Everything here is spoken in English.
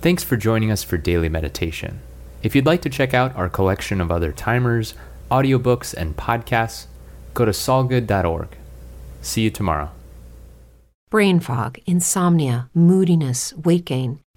Thanks for joining us for daily meditation. If you'd like to check out our collection of other timers, audiobooks, and podcasts, go to solgood.org. See you tomorrow. Brain fog, insomnia, moodiness, weight gain.